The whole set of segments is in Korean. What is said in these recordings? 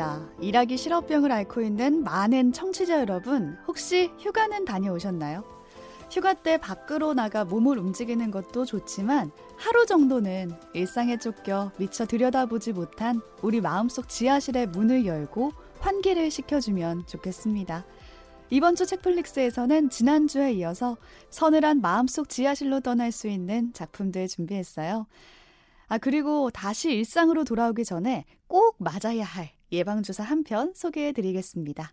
8월입니다. 일하기 실업병을 앓고 있는 많은 청취자 여러분, 혹시 휴가는 다녀오셨나요? 휴가 때 밖으로 나가 몸을 움직이는 것도 좋지만 하루 정도는 일상에 쫓겨 미처 들여다보지 못한 우리 마음속 지하실의 문을 열고 환기를 시켜주면 좋겠습니다. 이번 주 책플릭스에서는 지난주에 이어서 서늘한 마음속 지하실로 떠날 수 있는 작품들 준비했어요. 아, 그리고 다시 일상으로 돌아오기 전에 꼭 맞아야 할 예방주사 한 편 소개해 드리겠습니다.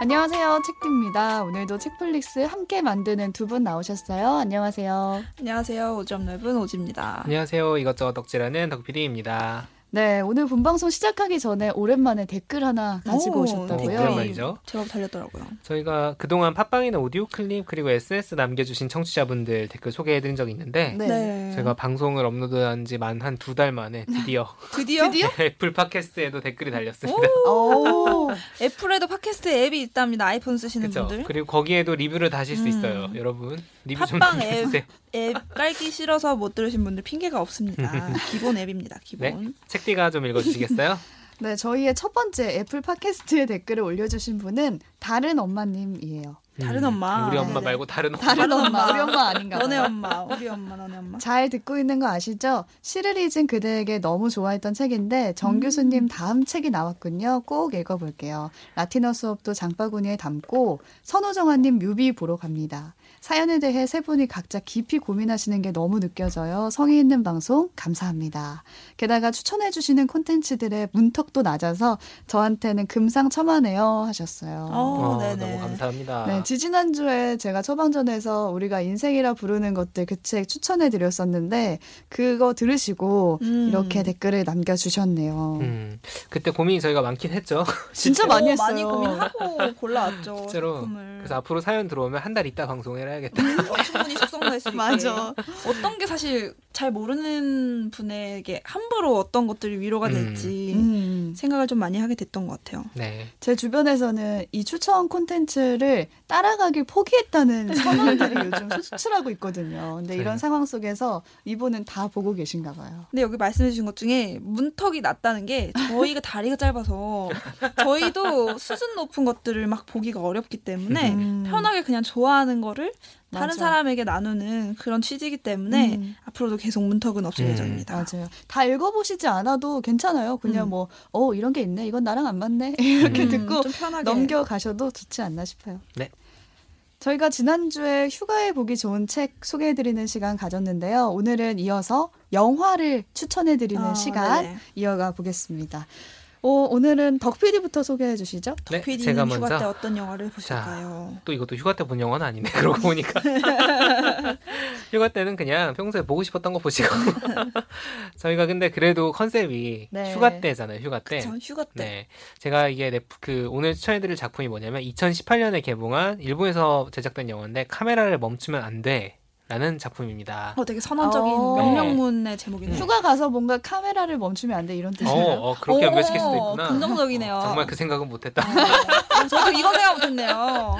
안녕하세요. 책디입니다. 오늘도 책플릭스 함께 만드는 두 분 나오셨어요. 안녕하세요. 안녕하세요. 오점 넓은 오지입니다. 안녕하세요. 이것저것 덕질하는 덕PD입니다. 네, 오늘 본방송 시작하기 전에 오랜만에 댓글 하나 가지고 오, 오셨다고요. 말이죠. 제법 달렸더라고요. 저희가 그동안 팟빵이나 오디오 클립 그리고 SNS 남겨주신 청취자분들 댓글 소개해드린 적이 있는데 네. 제가 방송을 업로드한 지 만 한 두 달 만에 드디어 드디어, 드디어? 애플 팟캐스트에도 댓글이 달렸습니다. 오, 애플에도 팟캐스트 앱이 있답니다. 아이폰 쓰시는 그렇죠. 분들. 그리고 거기에도 리뷰를 다실 수 음. 있어요. 여러분 리뷰 좀 팟빵 남겨주세요. 앱 깔기 싫어서 못 들으신 분들 핑계가 없습니다. 기본 앱입니다. 기본. 네. 책디가 좀 읽어주시겠어요? 네, 저희의 첫 번째 애플 팟캐스트에 댓글을 올려주신 분은 다른 엄마님이에요. 다른 음, 엄마. 우리 엄마. 말고 다른 엄마. 다른 엄마. 우리 엄마 아닌가 너네. 엄마, 우리 엄마, 너네 엄마. 잘 듣고 있는 거 아시죠? 시를 잊은 그대에게 너무 좋아했던 책인데 정 교수님 다음 책이 나왔군요. 꼭 읽어볼게요. 라틴어 수업도 장바구니에 담고 선우정아님 뮤비 보러 갑니다. 사연에 대해 세 분이 각자 깊이 고민하시는 게 너무 느껴져요. 성의 있는 방송 감사합니다. 게다가 추천해 주시는 콘텐츠들의 문턱도 낮아서 저한테는 금상첨화네요 하셨어요. 어, 어, 네네. 너무 감사합니다. 네, 지지난주에 제가 처방전에서 우리가 인생이라 부르는 것들 그 책 추천해 드렸었는데 그거 들으시고 음. 이렇게 댓글을 남겨 주셨네요. 음, 그때 고민이 저희가 많긴 했죠. 진짜 어, 많이 했어요. 많이 고민하고 골라왔죠. 실제로. 작품을. 그래서 앞으로 사연 들어오면 한 달 있다 방송을 해야겠다. 음, 충분히 숙성될 수 있게. 맞아. 어떤 게 사실 잘 모르는 분에게 함부로 어떤 것들이 위로가 음. 될지 음. 생각을 좀 많이 하게 됐던 것 같아요. 네. 제 주변에서는 이 추천 콘텐츠를 따라가길 포기했다는 선언들이 요즘 수출하고 있거든요. 근데 이런 네. 상황 속에서 이분은 다 보고 계신가 봐요. 근데 여기 말씀해 주신 것 중에 문턱이 낮다는 게 저희가 다리가 짧아서 저희도 수준 높은 것들을 막 보기가 어렵기 때문에 음. 편하게 그냥 좋아하는 거를 다른 맞아. 사람에게 나누는 그런 취지이기 때문에 음. 앞으로도 계속 문턱은 없을 음. 예정입니다. 맞아요. 다 읽어보시지 않아도 괜찮아요. 그냥 음. 뭐, 어, 이런 게 있네. 이건 나랑 안 맞네. 이렇게 음. 듣고 넘겨가셔도 좋지 않나 싶어요. 네. 저희가 지난주에 휴가에 보기 좋은 책 소개해드리는 시간 가졌는데요. 오늘은 이어서 영화를 추천해드리는 아, 시간 네네. 이어가 보겠습니다. 어, 오늘은 덕PD부터 소개해 주시죠. 네, PD는 제가 휴가 때 먼저 어떤 영화를 보실까요? 또 이것도 휴가 때 본 영화는 아니네. 그러고 보니까 휴가 때는 그냥 평소에 보고 싶었던 거 보시고 저희가 근데 그래도 컨셉이 네. 휴가 때잖아요. 휴가 때. 전 휴가 때 네, 제가 이게 넷- 그 오늘 추천해드릴 작품이 뭐냐면 2018년에 개봉한 일본에서 제작된 영화인데 카메라를 멈추면 안 돼 라는 작품입니다. 어, 되게 선언적인 어. 명령문의 제목이네요. 휴가 가서 뭔가 카메라를 멈추면 안 돼 이런 어, 뜻이에요. 어, 그렇게 연결시킬 수도 오, 있구나. 긍정적이네요. 어, 정말 그 생각은 못했다. 어, 저도 이거 생각 못했네요.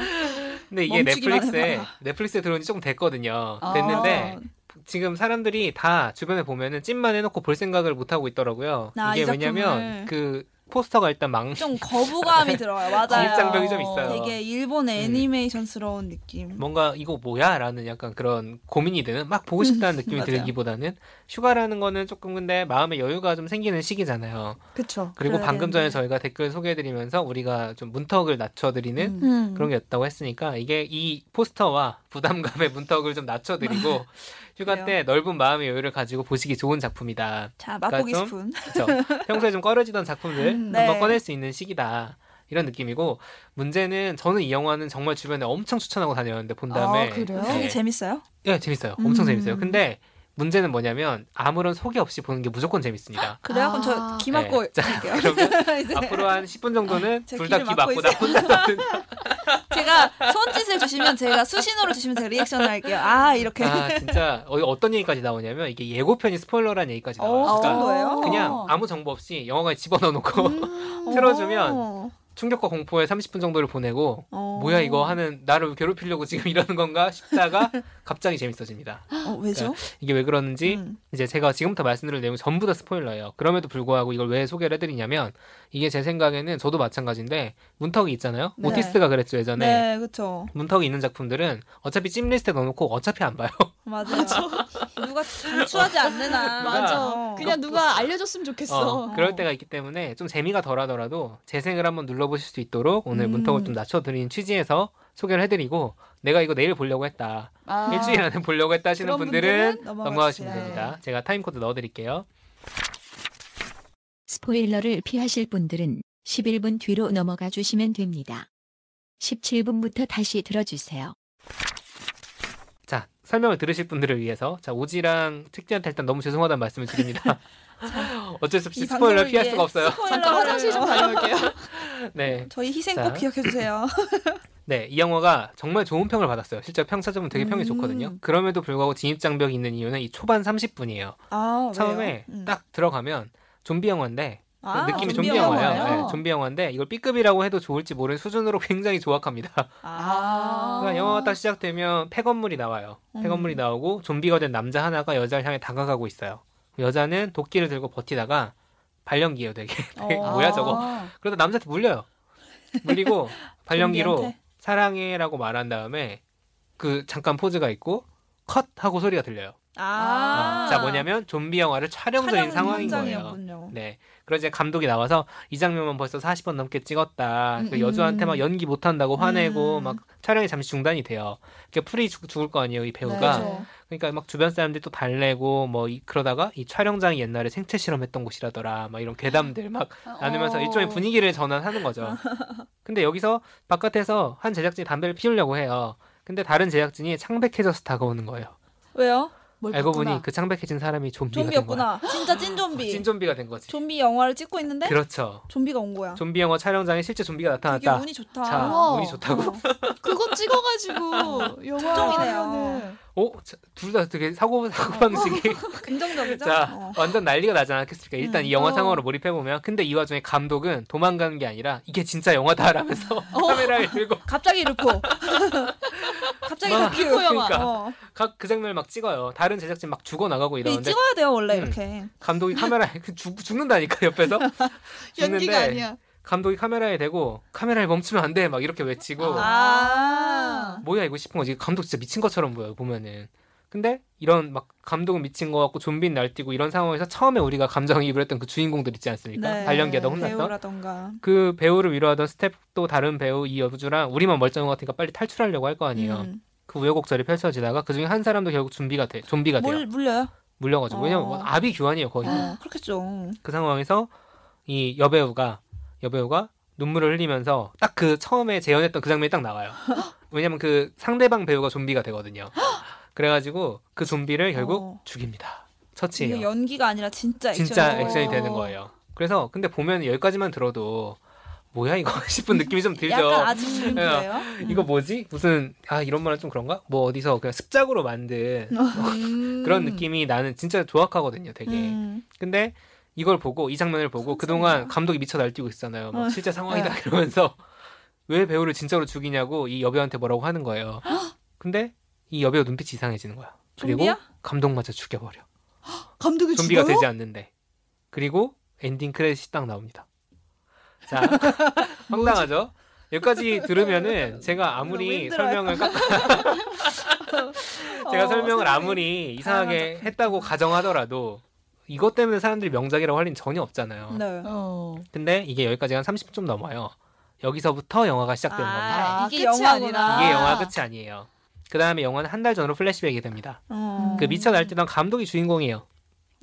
근데 이게 넷플릭스에 해봐. 넷플릭스에 들어온 지좀 됐거든요. 아. 됐는데 지금 사람들이 다 주변에 보면은 찜만 해놓고 볼 생각을 못 하고 있더라고요. 아, 이게. 왜냐면 그 포스터가 일단 망 좀 거부감이 들어요. 맞아요. 진입장벽이 좀 있어요. 되게 일본 애니메이션스러운 느낌. 뭔가 이거 뭐야라는 약간 그런 고민이 드는 막 보고 싶다는 느낌이. 들기보다는 휴가라는 거는 조금 근데 마음의 여유가 좀 생기는 시기잖아요. 그쵸. 그리고 방금 전에. 저희가 댓글 소개해드리면서 우리가 좀 문턱을 낮춰드리는 음. 음. 그런 게 있다고 했으니까 이게 이 포스터와 부담감의 문턱을 좀 낮춰드리고 휴가. 때 넓은 마음의 여유를 가지고 보시기 좋은 작품이다. 자, 맛보기 좀- 스푼. 그렇죠. 평소에 좀 꺼려지던 작품들 음, 한번 네. 꺼낼 수 있는 시기다. 이런 느낌이고 문제는 저는 이 영화는 정말 주변에 엄청 추천하고 다녔는데 본 다음에 아, 그래요? 네. 재밌어요? 예, 재밌어요. 엄청 음. 재밌어요. 근데 문제는 뭐냐면 아무런 소개 없이 보는 게 무조건 재밌습니다. 그래요? 아. 그럼 저귀 네. 막고 자, 할게요. 그러면 앞으로 한 10분 정도는 제둘다 귀를 귀 막고 막고 나 혼자 떠든 제가 손짓을 주시면 제가 수신호를 주시면 제가 리액션을 할게요. 아, 이렇게. 아 진짜 어, 어떤 얘기까지 나오냐면 이게 예고편이 스포일러라는 얘기까지 나와요. 어, 그 정도예요? 그냥 아무 정보 없이 영화관에 집어넣어 놓고 음. 틀어주면 어. 충격과 공포에 30분 정도를 보내고 어. 뭐야 이거 하는 나를 괴롭히려고 지금 이러는 건가 싶다가 갑자기 재밌어집니다. 어, 왜죠? 이게 왜 그러는지 음. 이제 제가 지금부터 말씀드릴 내용 이 전부 다 스포일러예요. 그럼에도 불구하고 이걸 왜 소개를 해드리냐면 이게 제 생각에는 저도 마찬가지인데 문턱이 있잖아요. 네. 오티스트가 그랬죠 예전에. 네, 그렇죠. 문턱이 있는 작품들은 어차피 찜 리스트에 넣어놓고 어차피 안 봐요. 맞아요. 누가 강추하지 않는 한. 맞아. 어. 그냥 누가 알려줬으면 좋겠어. 어, 그럴 때가 있기 때문에 좀 재미가 덜하더라도 재생을 한번 눌러 보실 수 있도록 오늘 음. 문턱을 좀 낮춰드린 취지에서 소개를 해드리고 내가 이거 내일 보려고 했다. 아. 일주일 안에 보려고 했다 하시는 분들은 분들은 넘어가시면. 됩니다. 제가 타임코드 넣어드릴게요. 스포일러를 피하실 분들은 11분 뒤로 넘어가 주시면 됩니다. 17분부터 다시 들어주세요. 자 설명을 들으실 분들을 위해서 자 오지랑 특디한테 일단 너무 죄송하다는 말씀을 드립니다. 어쩔 수 없이 이 스포일러 피할 수가 없어요. 잠깐 화장실 좀 다녀올게요. 네, 저희 희생 자. 꼭 기억해 주세요. 네, 이 영화가 정말 좋은 평을 받았어요. 실제 평 찾아보면 되게 평이 음. 좋거든요. 그럼에도 불구하고 진입 장벽이 있는 이유는 이 초반 30분이에요. 아, 처음에? 음. 딱 들어가면 좀비 영화인데 아, 느낌이 좀비 좀비 영화예요. 네, 좀비 영화인데 이걸 B급이라고 해도 좋을지 모르는 수준으로 굉장히 조악합니다. 아. 그러니까 영화가 딱 시작되면 폐건물이 나와요. 음. 폐건물이 나오고 좀비가 된 남자 하나가 여자를 향해 다가가고 있어요. 여자는 도끼를 들고 버티다가 발연기예요, 되게. 되게 어. 뭐야 저거? 그러다 남자한테 물려요. 물리고 좀비한테? 사랑해라고 말한 다음에 그 잠깐 포즈가 있고 컷 하고 소리가 들려요. 아. 어, 자 뭐냐면 좀비 영화를 촬영 중인 상황인 거예요. 현장이었군요. 네. 그러자 이제 감독이 나와서 이 장면만 벌써 40번 넘게 찍었다. 그 음, 여주한테 음. 막 연기 못한다고 화내고 음. 막 촬영이 잠시 중단이 돼요. 그러니까 풀이 죽, 죽을 거 아니에요 이 배우가. 그렇죠. 그러니까 막 주변 사람들이 또 달래고 뭐 이, 그러다가 이 촬영장이 옛날에 생체 실험했던 곳이라더라. 막 이런 괴담들 막 나누면서 어. 일종의 분위기를 전환하는 거죠. 근데 여기서 바깥에서 한 제작진이 담배를 피우려고 해요. 근데 다른 제작진이 창백해져서 다가오는 거예요. 왜요? 뭘 알고 봤구나. 보니 그 창백해진 사람이 좀비가. 좀비였구나. 진짜 찐 좀비. 찐 좀비가 된 거지. 좀비 영화를 찍고 있는데 그렇죠. 좀비가 온 거야. 좀비 영화 촬영장에 실제 좀비가 되게 나타났다. 운이 좋다. 자, 어. 운이 좋다고. 어. 그거 찍어가지고 영화 특종이네요. 어? 둘 다 되게 사고 사고 방식이 긍정적이죠? 자 어. 완전 난리가 나지 않았겠습니까? 일단 음. 이 영화 어. 상황으로 몰입해 보면 근데 이 와중에 감독은 도망가는 게 아니라 이게 진짜 영화다라면서 카메라를 들고 갑자기 루포. 갑자기 막, 다큐. 그러니까. 어. 각 그 장면을 막 찍어요. 다른 제작진 막 죽어 나가고 이러는데 찍어야 돼요 원래 음. 이렇게. 감독이 카메라에 그 죽, 죽는다니까 옆에서 연기가 아니야. 감독이 카메라에 대고 카메라를 멈추면 안 돼 막 이렇게 외치고 아. 뭐야 이거 싶은 거지 감독 진짜 미친 것처럼 보여요 보면은 근데 이런 막 감독은 미친 거 같고 좀비는 날뛰고 이런 상황에서 처음에 우리가 감정이입을 했던 그 주인공들 있지 않습니까 네. 발연기하다 혼났던 배우라던가. 그 배우를 위로하던 스텝도 다른 배우 이 여주랑 우리만 멀쩡한 것 같으니까 빨리 탈출하려고 할 거 아니에요 음. 그 우여곡절이 펼쳐지다가 그 중에 한 사람도 결국 좀비가 돼 좀비가 돼요 물 물려요? 물려가지고 왜냐면 뭐 어. 압이 교환이에요 거의 어, 그렇겠죠. 그 상황에서 이 여배우가 여배우가 눈물을 흘리면서 딱 그 처음에 재현했던 그 장면이 딱 나와요. 왜냐면 그 상대방 배우가 좀비가 되거든요. 그래가지고 그 좀비를 결국 어. 죽입니다. 이게 처치해요. 연기가 아니라 진짜 액션. 진짜. 액션이 되는 거예요. 그래서 근데 보면 여기까지만 들어도 뭐야 이거 싶은 느낌이 좀 들죠. 약간 아직 그래요? 이거 뭐지? 무슨 아 이런 말은 좀 그런가? 뭐 어디서 그냥 습작으로 만든 음. 그런 느낌이 나는 진짜 조악하거든요. 되게. 음. 근데 이걸 보고 이 장면을 보고 그동안 감독이 미쳐 날뛰고 있잖아요. 막 어. 실제 상황이다 네. 이러면서 왜 배우를 진짜로 죽이냐고 이 여배우한테 뭐라고 하는 거예요. 근데 이 여배우 눈빛이 이상해지는 거야. 그리고 좀비야? 감독마저 죽여버려. 감독이 좀비가 죽어요? 되지 않는데. 그리고 엔딩 크레딧이 딱 나옵니다. 자, 황당하죠? 여기까지 들으면은 제가 아무리. 설명을 깎... 제가 어, 설명을. 아무리 이상하게 했다고 가정하더라도 이것 때문에 사람들이 명작이라고 할 리는 전혀 없잖아요. 네. 어. 근데 이게 여기까지 한 30분 좀 넘어요. 여기서부터 영화가 시작되는 겁니다. 아, 이게 끝이 영화구나. 아니라. 이게 영화 끝이 아니에요. 그 다음에 영화는 한 달 전으로 플래시백이 됩니다. 어. 그 미쳐 날뛰던 감독이 주인공이에요.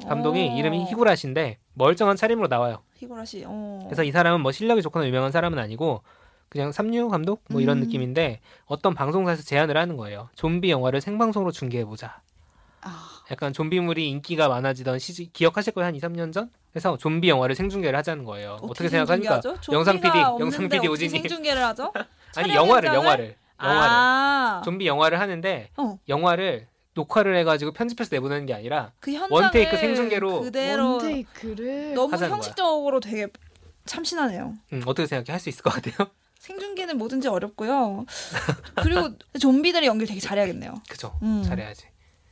감독이 어. 이름이 히구라시인데 멀쩡한 차림으로 나와요. 히구라시. 어. 그래서 이 사람은 뭐 실력이 좋거나 유명한 사람은 아니고 그냥 삼류 감독 뭐 이런 음. 느낌인데 어떤 방송사에서 제안을 하는 거예요. 좀비 영화를 생방송으로 중계해 보자. 아, 약간 좀비물이 인기가 많아지던 시기 기억하실 거예요 한 2, 3년 전? 그래서 좀비 영화를 생중계를 하자는 거예요. 어떻게 생각하니까? 영상 PD, 영상 PD 오진님. 생중계를 하죠? 아니 영화를? 영화를 영화를 아, 좀비 영화를 하는데 어. 영화를 녹화를 해가지고 편집해서 내보내는 게 아니라 그 원테이크 생중계로 그대로 원테이크를 너무 하자는 거야. 형식적으로 되게 참신하네요. 음, 어떻게 생각해? 할 수 있을 것 같아요? 생중계는 뭐든지 어렵고요. 그리고 좀비들이 연기를 되게 잘해야겠네요. 그죠. 음. 잘해야지.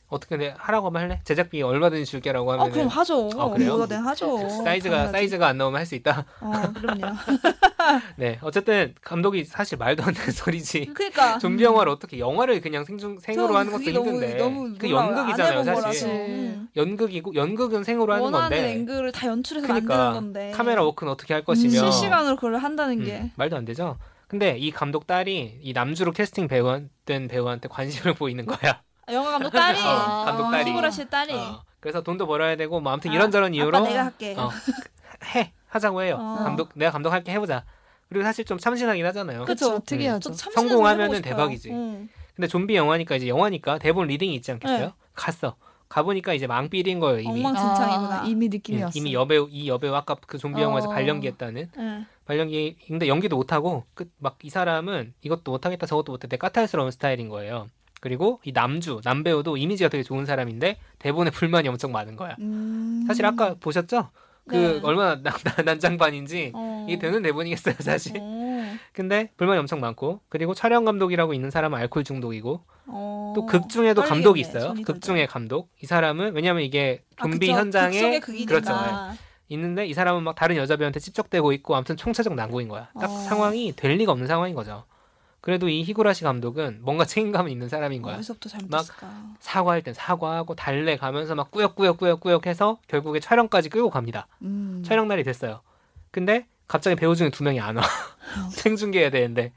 어떻게 근데 하라고 하면 할래? 제작비 얼마든지 줄게라고 하면 아 그럼 하죠. 아, 그래요? 뭐든 하죠. 사이즈가 당연하지. 사이즈가 안 나오면 할 수 있다. 어 그럼요. 네, 어쨌든 감독이 사실 말도 안 되는 소리지. 그러니까 좀비 영화를 어떻게 영화를 그냥 생중 생으로 하는 것도 그게 너무- 힘든데 너무 그 연극이잖아요 사실. 음. 연극이고 연극은 생으로 하는 원하는 건데 앵글을 다 연출해서 그러니까 만드는 건데 카메라 워크는 어떻게 할 것이며 실시간으로 그걸 한다는 음, 게 말도 안 되죠. 근데 이 감독 딸이 이 남주로 캐스팅 배우된 배우한테 관심을 보이는 거야. 아, 영화 감독 딸이 어, 감독 딸이. 히구라시 딸이 어, 그래서 돈도 벌어야 되고 뭐 아무튼 아, 이런저런 이유로 아빠 내가 할게. 어, 해 하자고 해요. 어. 감독 내가 감독할게 해보자. 그리고 사실 좀 참신하긴 하잖아요. 그쵸. 그쵸, 특이하죠. 저 참신해서 성공하면은. 대박이지. 응. 근데 좀비 영화니까 이제 영화니까 대본 리딩이 있지 않겠어요? 네. 갔어. 가보니까 이제 망삘인 거예요 이미. 엉망진창이구나. 아, 이미 느낌이 예, 왔어. 이미 여배우 이 여배우 아까 그 좀비 영화에서 어. 발연기했다는 응. 발연기 근데 연기도 못하고 그 막 이 사람은 이것도 못하겠다 저것도 못하겠대 까탈스러운 스타일인 거예요. 그리고 이 남주 남배우도 이미지가 되게 좋은 사람인데 대본에 불만이 엄청 많은 거야. 음. 사실 아까 보셨죠? 그 네. 얼마나 난, 난- 난장반인지 어. 이게 되는 대본이겠어요 사실. 어. 근데 불만이 엄청 많고 그리고 촬영 감독이라고 있는 사람은 알코올 중독이고 어. 또극 중에도 떨리겠네, 감독이 있어요. 극. 중에 감독. 이 사람은 왜냐면 이게 아, 좀비 그쵸. 현장에. 그렇죠. 예. 있는데 이 사람은 막 다른 여자 배우한테 찝적대고 있고 아무튼 총체적 난국인 거야. 딱 어. 상황이 될 리가 없는 상황인 거죠. 그래도 이 히구라시 감독은 뭔가 책임감은 있는 사람인 거야. 어디서부터 막 잘못했을까? 사과할 땐 사과하고 달래 가면서 막 꾸역꾸역꾸역꾸역 해서 결국에 촬영까지 끌고 갑니다. 음. 촬영 날이 됐어요. 근데 갑자기 배우 중에 두 명이 안 와. 생중계해야 되는데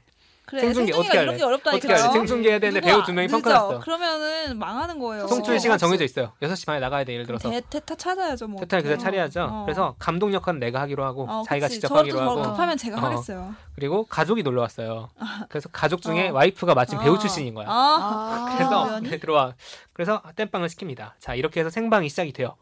그래 생중계 어떻게 할래? 게 어렵다니까요. 어떻게 할래? 생중계 해야 되는데 배우 두 명이. 펑크 났어. 그러면은 망하는 거예요. 송출 시간 정해져 있어요. 6시 반에 나가야 돼 예를 들어서. 대, 대타 찾아야죠 뭐. 세탈 그대. 차려야죠. 어. 그래서 감독 역할은 내가 하기로 하고 어, 자기가 그치. 직접 하기로 더 하고 급하면 제가 어. 하겠어요. 그리고 가족이 놀러 왔어요. 그래서 가족 중에 어. 와이프가 마침 배우 아. 출신인 거야. 아, 아. 그래서? 네, 들어와. 그래서 땜빵을 시킵니다. 자 이렇게 해서 생방이 시작이 돼요.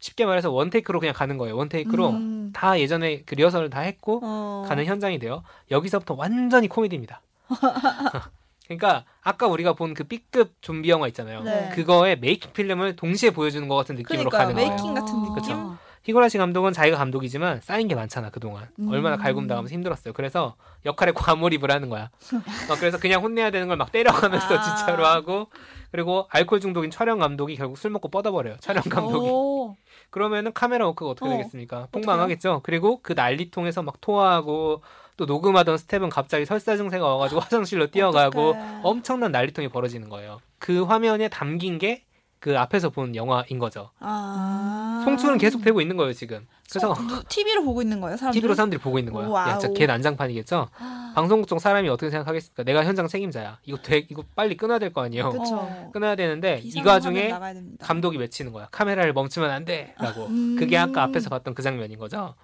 쉽게 말해서 one take로 그냥 가는 거예요. one take로 음. 다 예전에 그 리허설을 다 했고 어. 가는 현장이 돼요. 여기서부터 완전히 코미디입니다. 그러니까 아까 우리가 본 그 B급 좀비 영화 있잖아요. 네. 그거의 making film을 동시에 보여주는 것 같은 느낌으로 그러니까 가는 거예요. making 같은 느낌. 그쵸. 히구라시 감독은 자기가 감독이지만 쌓인 게 많잖아 그동안 음. 얼마나 갈굼당하면서 힘들었어요 그래서 역할에 과몰입을 하는 거야 어, 그래서 그냥 혼내야 되는 걸 막 때려가면서 아. 진짜로 하고 그리고 알코올 중독인 촬영 감독이 결국 술 먹고 뻗어버려요 촬영 감독이 오. 그러면은 카메라 워크가 어떻게 어. 되겠습니까 폭망하겠죠 그리고 그 난리통에서 막 토하고 또 녹음하던 스텝은 갑자기 설사 증세가 와가지고 화장실로 뛰어가고 어떡해. 엄청난 난리통이 벌어지는 거예요 그 화면에 담긴 게 그 앞에서 본 영화인 거죠 아. 송출은 계속 되고 있는 거예요 지금 그래서 TV로 보고 있는 거예요, 사람들. TV로 사람들이 보고 있는 거야. 야. 진짜 개 난장판이겠죠. 방송국 쪽 사람이 어떻게 생각하겠습니까? 내가 현장 책임자야. 이거 되, 이거 빨리 끊어야 될 거 아니에요. 그쵸. 어. 끊어야 되는데 이 됩니다. 감독이 외치는 거야. 카메라를 멈추면 안 돼라고. 음. 그게 아까 앞에서 봤던 그 장면인 거죠.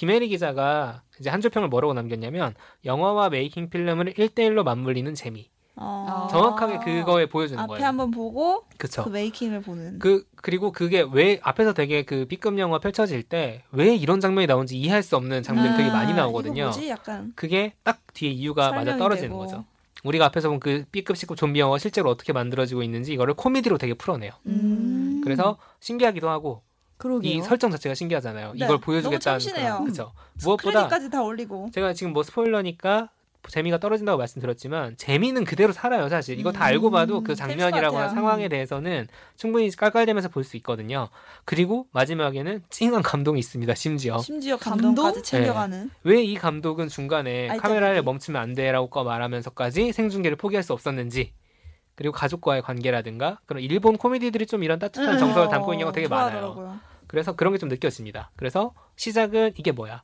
김혜리 기자가 이제 한 줄평을 뭐라고 남겼냐면 영화와 메이킹 필름을 1대1로 맞물리는 재미. 어. 정확하게 그거에 보여주는 앞에 거예요. 한번 보고 그쵸. 그 메이킹을 보는. 그 그리고 그게 왜 앞에서 되게 그 B급 영화 펼쳐질 때 왜 이런 장면이 나오는지 이해할 수 없는 장면들이 되게 많이 아, 나오거든요. 이거 뭐지? 약간 그게 딱 뒤에 이유가 맞아 떨어지는 되고. 거죠. 우리가 앞에서 본 그 B급, C급 좀비 영화가 실제로 어떻게 만들어지고 있는지 이거를 코미디로 되게 풀어내요. 음. 그래서 신기하기도 하고 그러게요. 이 설정 자체가 신기하잖아요. 네, 이걸 보여주겠다는 너무 참신해요. 그렇죠. 무엇보다 크레딧까지 다 올리고. 제가 지금 뭐 스포일러니까 재미가 떨어진다고 말씀드렸지만 재미는 그대로 살아요 사실 이거 다 음, 알고 봐도 그것 장면이라거나. 상황에 대해서는 충분히 깔깔대면서 볼 수 있거든요 그리고 마지막에는 찡한 감동이 있습니다 심지어 심지어 감동? 감동까지 챙겨가는. 왜이 감독은 중간에 알짜배기. 카메라를 멈추면 안 돼라고 말하면서까지 생중계를 포기할 수 없었는지 그리고 가족과의 관계라든가 그런 일본 코미디들이 좀 이런 따뜻한 정서를 담고 있는 경우가 되게 많아요. 음, 좋아하더라고요. 그래서 그런 게 좀 느껴집니다. 그래서 시작은 이게 뭐야?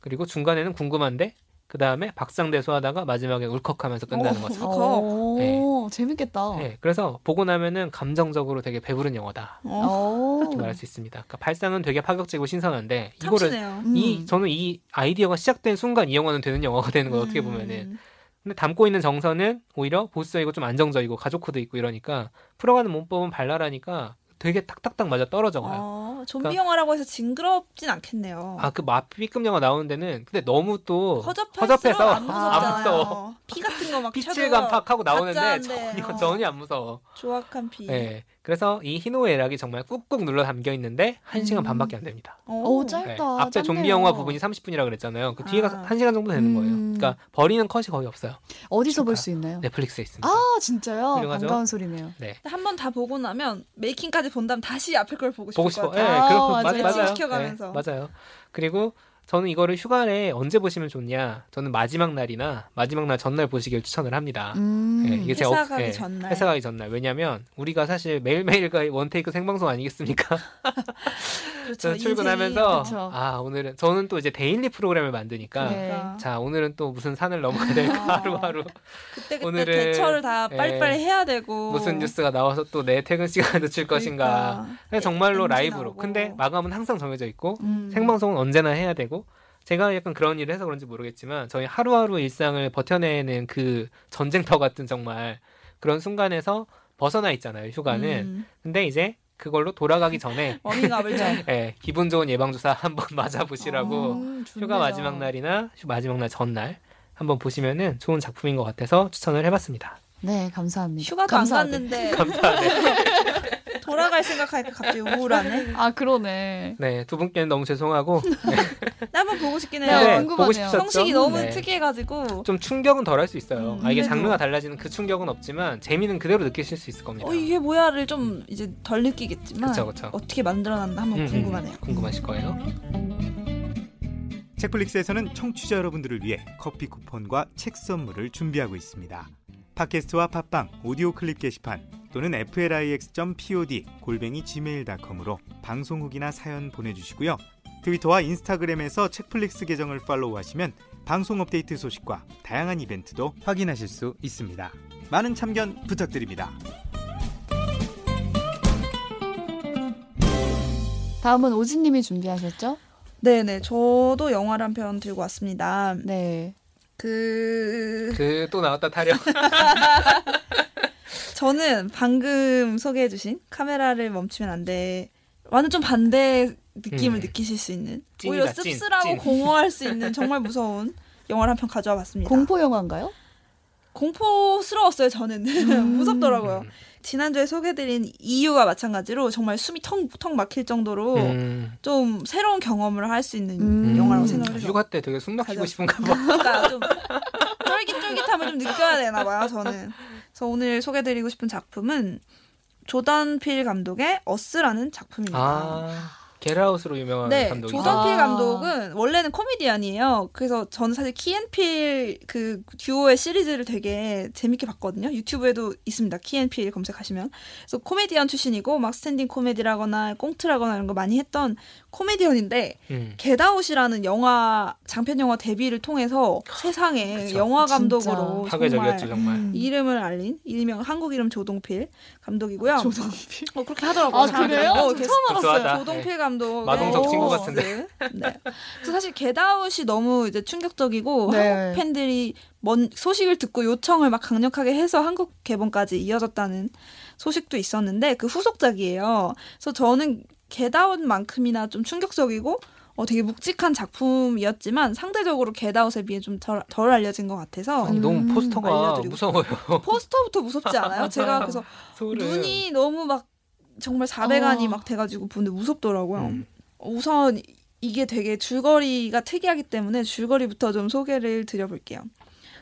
그리고 중간에는 궁금한데 그 다음에 박상대소하다가 마지막에 울컥하면서 끝나는 오. 거죠. 오, 네. 재밌겠다. 네, 그래서 보고 나면은 감정적으로 되게 배부른 영화다. 어, 오. 이렇게 말할 수 있습니다. 그러니까 발상은 되게 파격적이고 신선한데 이거를. 음. 이 저는 이 아이디어가 시작된 순간 이 영화는 되는 영화가 되는 거예요. 어떻게 보면은 음. 근데 담고 있는 정서는 오히려 보수적이고 좀 안정적이고 가족 코드 있고 이러니까 풀어가는 문법은 발랄하니까 되게 탁탁탁 맞아 떨어져가요. 어, 좀비 그러니까- 영화라고 해서 징그럽진 않겠네요. 아 그 막 B급 영화 나오는 데는 근데 너무 또 허접해서 안. 안 무서워. 피 같은 거막 피칠감 팍 하고 나오는데 전혀 어. 전혀 안 무서워. 조악한 피. 네. 그래서 이 희노애락이 정말 꾹꾹 눌러 담겨 있는데 1시간 음. 반밖에 안 됩니다. 오, 오, 짧- 네. 짧다, 앞에 좀비 짧네요. 영화 부분이 30분이라 그랬잖아요. 그 뒤에가 아. 1시간 정도 되는 거예요. 음. 그러니까 버리는 컷이 거의 없어요. 어디서 볼. 수 있나요? 넷플릭스에 있습니다. 아 진짜요? 훌륭하죠? 반가운 소리네요. 네. 한 번 다 보고 나면 메이킹까지 본 다음 다시 앞에 걸 보고 싶을 보고 것 싶어. 같아요. 예, 아, 그렇고 맞아요. 맞- 맞아요. 시켜가면서. 네, 맞아요. 그리고 저는 이거를 휴가에 언제 보시면 좋냐? 저는 마지막 날이나 마지막 날 전날 보시길 추천을 합니다. 음. 예, 이게 제 회사 업- 가기 예, 전날. 회사 가기 전날. 왜냐면 우리가 사실 매일매일 가 one take 생방송 아니겠습니까? 그렇죠. 출근하면서 그쵸. 아 오늘은 저는 또 이제 daily 프로그램을 만드니까 네. 그러니까. 자 오늘은 또 무슨 산을 넘어야 될까 아. 하루하루 그때 그때 오늘은, 대처를 다 예, 빨리빨리 해야 되고 무슨 뉴스가 나와서 또 내 퇴근 시간을 늦출 것인가 그러니까. 그냥 정말로 엔진 라이브로 나오고. 근데 마감은 항상 정해져 있고 음. 생방송은 언제나 해야 되고 제가 약간 그런 일을 해서 그런지 모르겠지만 저희 하루하루 일상을 버텨내는 그 전쟁터 같은 정말 그런 순간에서 벗어나 있잖아요 휴가는 음. 근데 이제 그걸로 돌아가기 전에 워밍업을 좀 예, 기분 좋은 예방주사 한번 맞아보시라고 음, 좋네요. 휴가 마지막 날이나 휴- 마지막 날 전날 한번 보시면은 좋은 작품인 것 같아서 추천을 해봤습니다. 네 감사합니다. 휴가도 안 감사하네. 갔는데 감사하네. 돌아갈 생각하니까 갑자기 우울하네. 아 그러네. 네, 두 분께는 너무 죄송하고 나 한번 보고 싶긴 네, 해요. 네, 궁금하네요. 보고 싶으셨죠? 형식이 너무 네. 특이해가지고 좀 충격은 덜 할 수 있어요. 음, 아, 이게. 장르가 달라지는 그 충격은 없지만 재미는 그대로 느끼실 수 있을 겁니다. 어 이게 뭐야를 좀 이제 덜 느끼겠지만 그쵸, 그쵸. 어떻게 만들어놨나 한번 음, 음, 궁금하네요. 궁금하실 거예요. 책플릭스에서는 청취자 여러분들을 위해 커피 쿠폰과 책 선물을 준비하고 있습니다. 팟캐스트와 팟빵, 오디오 클립 게시판 또는 flix.pod 골뱅이 gmail.com으로 방송 후기나 사연 보내주시고요. 트위터와 인스타그램에서 책플릭스 계정을 팔로우하시면 방송 업데이트 소식과 다양한 이벤트도 확인하실 수 있습니다. 많은 참견 부탁드립니다. 다음은 오진님이 준비하셨죠? 네네 저도 영화를 한 편 들고 왔습니다. 네. 그 그 또 나왔다 타령. 저는 방금 소개해주신 카메라를 멈추면 안 돼. 완전 좀 반대 느낌을 음. 느끼실 수 있는 찐이다, 오히려 찐, 씁쓸하고 찐. 공허할 수 있는 정말 무서운 영화를 한 편 가져와 봤습니다. 공포 영화인가요? 공포스러웠어요 저는 음. 무섭더라고요. 지난주에 소개드린 이유와 마찬가지로 정말 숨이 턱, 턱 막힐 정도로 음, 좀 새로운 경험을 할 수 있는 음. 영화라고 생각을 해서 휴가 때 되게 숨 막히고. 싶은가 봐. 그러니까 좀 쫄깃쫄깃함을 좀 느껴야 되나 봐요 저는. 그래서 오늘 소개드리고 싶은 작품은 조던 필 감독의 어스라는 작품입니다. 아, 겟아웃으로 유명한 네, 감독이죠. 조던 필 아. 감독은 원래는 코미디언이에요. 그래서 저는 사실 키앤필 그 듀오의 시리즈를 되게 재밌게 봤거든요. 유튜브에도 있습니다. 키앤필 검색하시면. 그래서 코미디언 출신이고 막 스탠딩 코미디라거나 꽁트라거나 이런 거 많이 했던 코미디언인데 음. 겟아웃이라는 영화 장편 영화 데뷔를 통해서 세상에 그쵸. 영화 감독으로 파괴적이었죠 정말 정말. 음. 이름을 알린 일명 한국 이름 조동필 감독이고요. 조동필. 어 그렇게 하더라고요. 아 그래요? 어, 처음 알았어요. 조동필 감독 마동석 친구 같은데. 네. 그래서 사실 겟아웃이 너무 이제 충격적이고 네. 한국 팬들이 먼 소식을 듣고 요청을 막 강력하게 해서 한국 개봉까지 이어졌다는 소식도 있었는데 그 후속작이에요. 그래서 저는 겟아웃만큼이나 좀 충격적이고 어, 되게 묵직한 작품이었지만 상대적으로 겟아웃에 비해 좀덜덜 알려진 것 같아서 아니, 너무 음, 포스터가 알려드리고 무서워요. 포스터부터 무섭지 않아요? 제가 그래서. 눈이 너무 막 정말 400안이 어. 막 돼가지고 보는데 무섭더라고요. 음. 우선 이게 되게 줄거리가 특이하기 때문에 줄거리부터 좀 소개를 드려볼게요.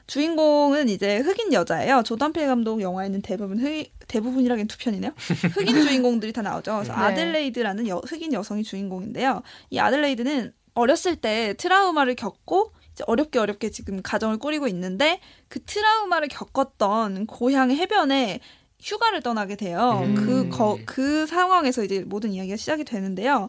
주인공은 이제 흑인 여자예요. 조던필 감독 영화에는 대부분 흑 대부분이라긴 두 편이네요. 흑인 주인공들이 다 나오죠. 그래서 네. 아들레이드라는 여, 흑인 여성이 주인공인데요. 이 아들레이드는 어렸을 때 트라우마를 겪고 어렵게 어렵게 지금 가정을 꾸리고 있는데 그 트라우마를 겪었던 고향 해변에 휴가를 떠나게 돼요. 음. 그, 거, 그 상황에서 이제 모든 이야기가 시작이 되는데요.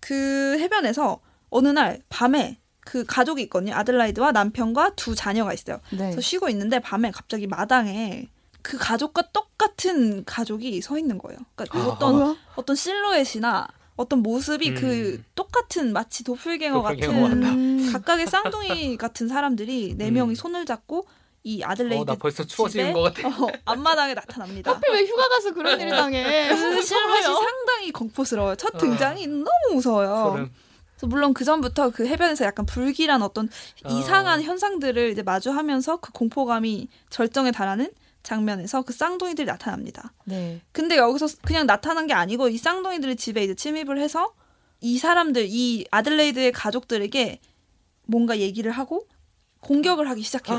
그 해변에서 어느 날 밤에 그 가족이 있거든요. 아들라이드와 남편과 두 자녀가 있어요. 네. 그래서 쉬고 있는데 밤에 갑자기 마당에 그 가족과 똑같은 가족이 서 있는 거예요. 그러니까 아. 어떤 뭐야? 어떤 실루엣이나 어떤 모습이 음. 그 똑같은 마치 도플갱어 도플갱어 같은. 음. 각각의 쌍둥이 같은 사람들이 네 음. 명이 손을 잡고 이 아들레이드 어, 나 벌써 추워지는 집에 것 같아. 어, 앞마당에 나타납니다. 하필 왜 휴가 가서 그런 일을 당해? 그 무서워요. 상당히 공포스러워요. 첫 어. 등장이 너무 무서워요. 소름. 그래서 물론 그 전부터 그 해변에서 약간 불길한 어떤 어. 이상한 현상들을 이제 마주하면서 그 공포감이 절정에 달하는 장면에서 그 쌍둥이들이 나타납니다. 네. 근데 여기서 그냥 나타난 게 아니고 이 쌍둥이들이 집에 이제 침입을 해서 이 사람들 이 아들레이드의 가족들에게 뭔가 얘기를 하고 공격을 하기 시작해요.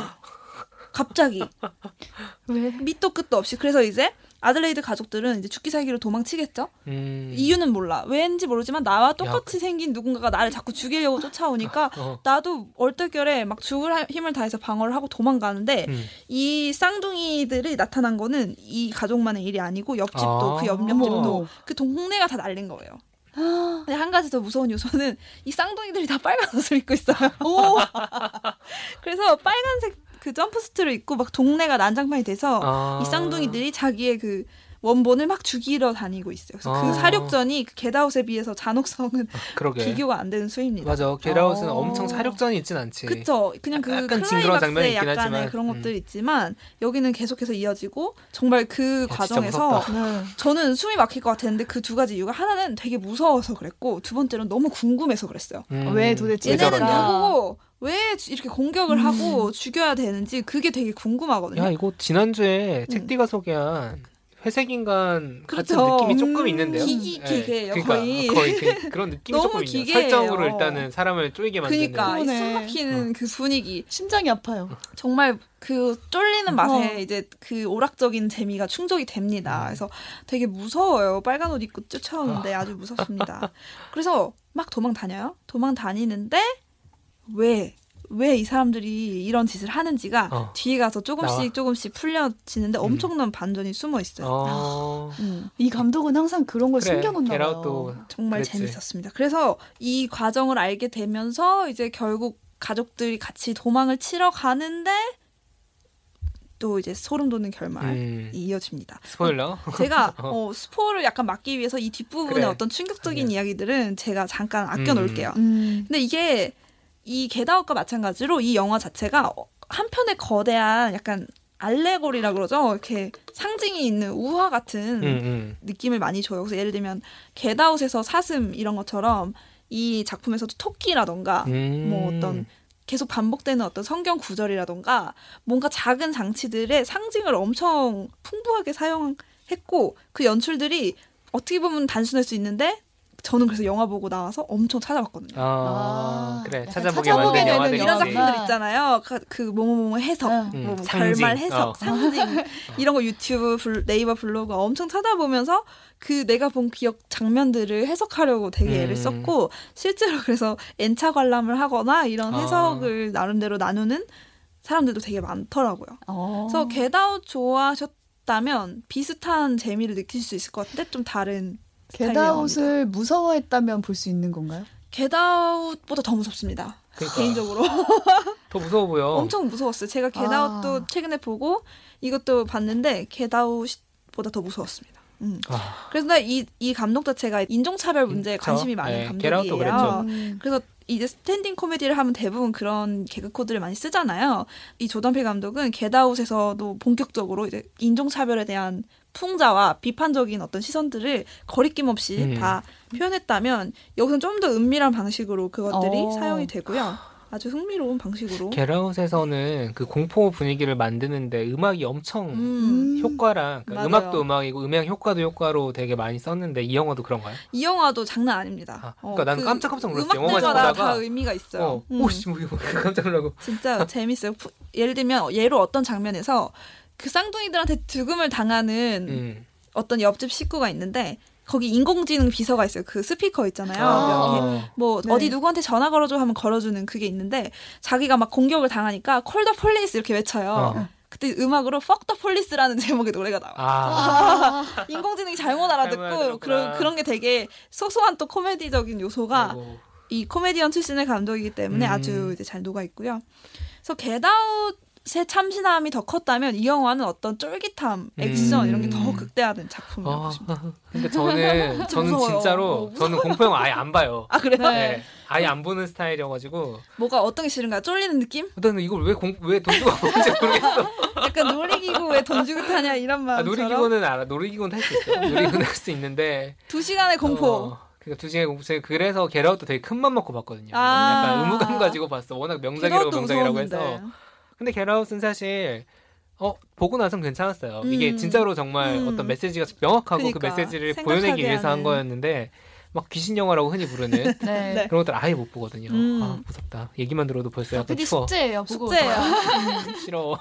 갑자기 왜? 밑도 끝도 없이 그래서 이제 아들레이드 가족들은 이제 죽기 살기로 도망치겠죠. 음. 이유는 몰라. 왜인지 모르지만 나와 똑같이 그- 생긴 누군가가 나를 자꾸 죽이려고 쫓아오니까 어. 나도 얼떨결에 막 죽을 하- 힘을 다해서 방어를 하고 도망가는데 음. 이 쌍둥이들이 나타난 거는 이 가족만의 일이 아니고 옆집도 아. 그 옆, 어머. 옆집도 그 동네가 다 날린 거예요. 근데 한 가지 더 무서운 요소는 이 쌍둥이들이 다 빨간 옷을 입고 있어요. 오. 그래서 빨간색 그 점프수트를 입고 막 동네가 난장판이 돼서 아. 이 쌍둥이들이 자기의 그 원본을 막 죽이러 다니고 있어요. 그래서 아. 그 살육전이 그 겟아웃에 비해서 잔혹성은 그러게. 비교가 안 되는 수입니다. 맞아. 겟아웃은 어. 엄청 살육전이 있진 않지. 그쵸. 그냥 그 약간 징그러운 장면이 클라이막스에 있긴 약간의 하지만, 그런 음. 것들이 있지만 여기는 계속해서 이어지고 정말 그 야, 과정에서. 네. 저는 숨이 막힐 것 같았는데 그 두 가지 이유가 하나는 되게 무서워서 그랬고 두 번째는 너무 궁금해서 그랬어요. 음. 왜 도대체 왜 얘네는. 누구고 왜 이렇게 공격을 음. 하고 죽여야 되는지 그게 되게 궁금하거든요. 야 이거 지난주에 음. 책디가 소개한 회색 인간 같은 그렇죠. 느낌이 조금 음, 있는데요. 기기- 예. 기계예요, 그러니까 거의. 거의 그, 그런 느낌이 너무 조금 있네요. 기계예요. 설정으로 일단은 사람을 쪼이게 만드는. 그러니까. 숨 막히는 어. 그 분위기 심장이 아파요. 정말 그 쫄리는 맛에 어. 이제 그 오락적인 재미가 충족이 됩니다. 음. 그래서 되게 무서워요. 빨간 옷 입고 쫓아오는데 아주 무섭습니다. 그래서 막 도망 다녀요. 도망 다니는데 왜? 왜 이 사람들이 이런 짓을 하는지가 어. 뒤에 가서 조금씩 나와. 조금씩 풀려지는데 음. 엄청난 반전이 숨어 있어요. 어. 음. 이 감독은 항상 그런 걸 그래. 숨겨놓나 봐요. 정말 그랬지. 재밌었습니다. 그래서 이 과정을 알게 되면서 이제 결국 가족들이 같이 도망을 치러 가는데 또 이제 소름 돋는 결말이 음. 이어집니다. 스포일러. 제가 어, 스포를 약간 막기 위해서 이 뒷부분의 그래. 어떤 충격적인 그래. 이야기들은 제가 잠깐 아껴 놓을게요. 음. 근데 이게 이 게다웃과 마찬가지로 이 영화 자체가 어, 한편의 거대한 약간 알레고리라 그러죠. 이렇게 상징이 있는 우화 같은 음, 음. 느낌을 많이 줘요. 그래서 예를 들면 겟아웃에서 사슴 이런 것처럼 이 작품에서도 토끼라던가 음. 뭐 어떤 계속 반복되는 어떤 성경 구절이라던가 뭔가 작은 장치들의 상징을 엄청 풍부하게 사용했고 그 연출들이 어떻게 보면 단순할 수 있는데 저는 그래서 영화 보고 나와서 엄청 찾아봤거든요. 아, 아, 그래 찾아보게 찾아보게 되는 이런. 작품들 있잖아요. 그, 그 뭐뭐뭐 해석, 응. 뭐 음, 상징. 결말 해석, 어. 상징 이런 거 유튜브, 블- 네이버 블로그 엄청 찾아보면서 그 내가 본 기억 장면들을 해석하려고 되게 애를 음. 썼고 실제로 그래서 N차 관람을 하거나 이런 아. 해석을 나름대로 나누는 사람들도 되게 많더라고요. 어. 그래서 겟아웃 좋아하셨다면 비슷한 재미를 느낄 수 있을 것 같은데 좀 다른 겟아웃을 무서워했다면 볼 수 있는 건가요? 겟아웃보다 더 무섭습니다. 그러니까. 개인적으로 더 무서워 보여. 엄청 무서웠어요. 제가 겟아웃도 아. 최근에 보고 이것도 봤는데 겟아웃보다 더 무서웠습니다. 음. 아, 그래서 이, 이 감독 자체가 인종차별 문제에 그쵸. 관심이 많은 네. 감독이에요. 음. 그래서 이제 스탠딩 코미디를 하면 대부분 그런 개그 코드를 많이 쓰잖아요. 이 조던필 감독은 겟아웃에서도 본격적으로 이제 인종차별에 대한 풍자와 비판적인 어떤 시선들을 거리낌 없이 음. 다 표현했다면 여기서는 좀더 은밀한 방식으로 그것들이 어. 사용이 되고요. 아주 흥미로운 방식으로. 겟아웃에서는 그 공포 분위기를 만드는데 음악이 엄청 음. 효과랑 그러니까. 음악도 음악이고 음향 효과도 효과로 되게 많이 썼는데 이 영화도 그런가요? 이 영화도 장난 아닙니다. 아, 그러니까 나는 깜짝깜짝 놀랐어요. 영화만 음악들마다 보다가. 다 의미가 있어요. 어, 음. 오씨 뭐 깜짝 놀라고. 진짜 재밌어요. 푸- 예를 들면 예로 어떤 장면에서 그 쌍둥이들한테 죽음을 당하는 음. 어떤 옆집 식구가 있는데 거기 인공지능 비서가 있어요. 그 스피커 있잖아요. 아. 이렇게 뭐 네. 어디 누구한테 전화 걸어줘 하면 걸어주는 그게 있는데 자기가 막 공격을 당하니까 call the police 이렇게 외쳐요. 어. 그때 음악으로 Fuck the Police라는 제목의 노래가 나와. 요 아, 인공지능이 잘못 알아듣고. 그런 그런 게 되게 소소한 또 코미디적인 요소가 아이고. 이 코미디언 출신의 감독이기 때문에 음. 아주 이제 잘 녹아 있고요. 그래서 겟아웃 의 참신함이 더 컸다면 이 영화는 어떤 쫄깃함, 액션 음. 이런 게 더 극대화된 작품이라고 아, 보십니다. 근데 저는 저는 무서워요. 진짜로 어, 저는 공포 영화 아예 안 봐요. 아 그래요? 네. 아예 안 보는 스타일이어가지고 뭐가 어떤 게 싫은가요? 쫄리는 느낌? 나는 이걸 왜공왜돈 주고 보는지 모르겠어. 약간 놀이기구 왜돈 주고 타냐 이런 아, 마음처럼 놀이기구는 알아. 놀이기구는 할 수 있어. 놀이기구는 할 수 있는데 두 시간의 공포. 어, 그러니까 두 시간의 공포. 제가 그래서 게라웃도 되게 큰 맘 먹고 봤거든요. 아. 약간 의무감 가지고 봤어. 워낙 명작이라고 명작이라고 무서웠는데. 해서. 근데 게라웃은 사실 어 보고 나선 괜찮았어요. 이게 음. 진짜로 정말 음. 어떤 메시지가 명확하고 그 그러니까, 메시지를 생각하게 보여내기 위해서 한 하는. 거였는데 막 귀신 영화라고 흔히 부르는 네. 네. 그런 것들 아예 못 보거든요. 음. 아 무섭다. 얘기만 들어도 벌써 약간 PD 추워. 숙제예요. 숙제예요. 싫어.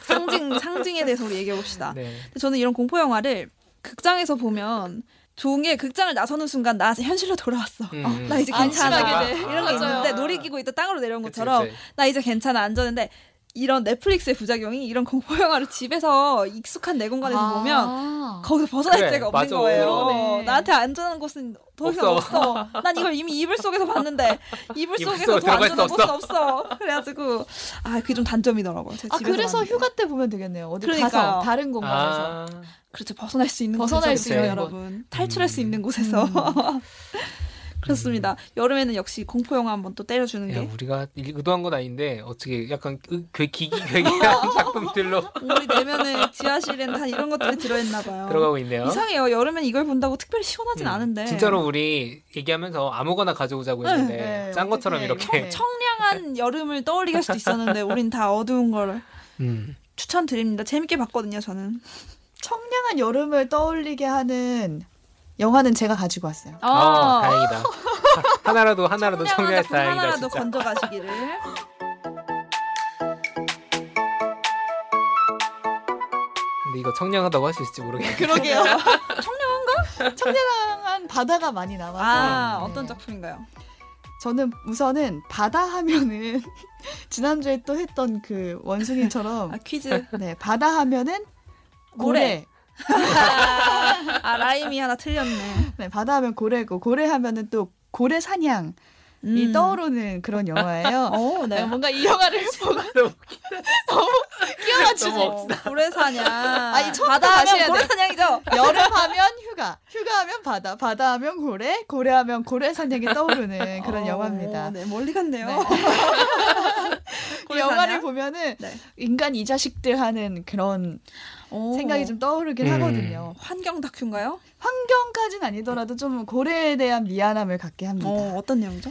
상징 상징에 대해서 우리 얘기해 봅시다. 네. 근데 저는 이런 공포 영화를 극장에서 보면 종의 극장을 나서는 순간 나 현실로 돌아왔어. 음, 어, 나 이제 괜찮아. 돼. 이런 게 맞아요. 있는데 놀이기구 있다 땅으로 내려온 그치, 것처럼 그치. 나 이제 괜찮아 안전한데 이런 넷플릭스의 부작용이 이런 공포 영화를 집에서 익숙한 내 공간에서 아. 보면 거기서 벗어날 그래, 데가 없는 맞아. 거예요. 그러네. 나한테 안전한 곳은 더 이상 없어. 없어. 난 이걸 이미 이불 속에서 봤는데 이불 이불 속에서 더 안전한 곳은 없어. 그래가지고 아 그게 좀 단점이더라고요. 제아 그래서 봤는데. 휴가 때 보면 되겠네요. 어디 그러니까요. 가서 다른 공간에서. 아, 그렇죠 벗어날 수 있는 벗어날 곳에서 수 있는 곳. 여러분 탈출할 수 음. 있는 곳에서 음. 그렇습니다. 여름에는 역시 공포 영화 한번 또 때려주는 야, 게 우리가 일- 의도한 건 아닌데 어떻게 약간 그, 그 기기 괴기한 작품들로 우리 내면에 지하실엔 다 이런 것들이 들어있나 봐요. 들어가고 있네요. 이상해요. 여름엔 이걸 본다고 특별히 시원하진 음, 않은데 진짜로 우리 얘기하면서 아무거나 가져오자고 했는데 네, 짠 것처럼 이렇게 이거. 청량한 여름을 떠올리게 할 수도 있었는데 우린 다 어두운 걸 음. 추천드립니다. 재밌게 봤거든요. 저는. 청량한 여름을 떠올리게 하는 영화는 제가 가지고 왔어요. 어, 다행이다. 하- 하나라도 하나라도 청량한 작품 다행이다 하나라도 진짜. 건져가시기를. 근데 이거 청량하다고 할 수 있을지 모르겠네. 그러게요. 청량한가? 청량한 바다가 많이 나와서. 아 네. 어떤 작품인가요? 저는 우선은 바다 하면은 지난주에 또 했던 그 원숭이처럼 아 퀴즈. 네 바다 하면은 고래. 아 라임이 하나 틀렸네. 네 바다 하면 고래고 고래 하면은 또 고래 사냥 이 음. 떠오르는 그런 영화예요. 어, 네. 네, 뭔가 이 영화를 보고 너무 어, 고래사냥. 아니, 처음부터 바다 다시 하면 해야 돼. 고래사냥이죠. 여름 하면 휴가, 휴가 하면 바다, 바다 하면 고래, 고래 하면 고래 사냥이 떠오르는 그런 어, 영화입니다. 네, 멀리 갔네요. 네. 이 영화를 사냥? 보면은 네. 인간 이 자식들 하는 그런 오. 생각이 좀 떠오르긴 음. 하거든요. 환경 다큐인가요? 환경까지는 아니더라도 좀 고래에 대한 미안함을 갖게 합니다. 어, 어떤 내용이죠?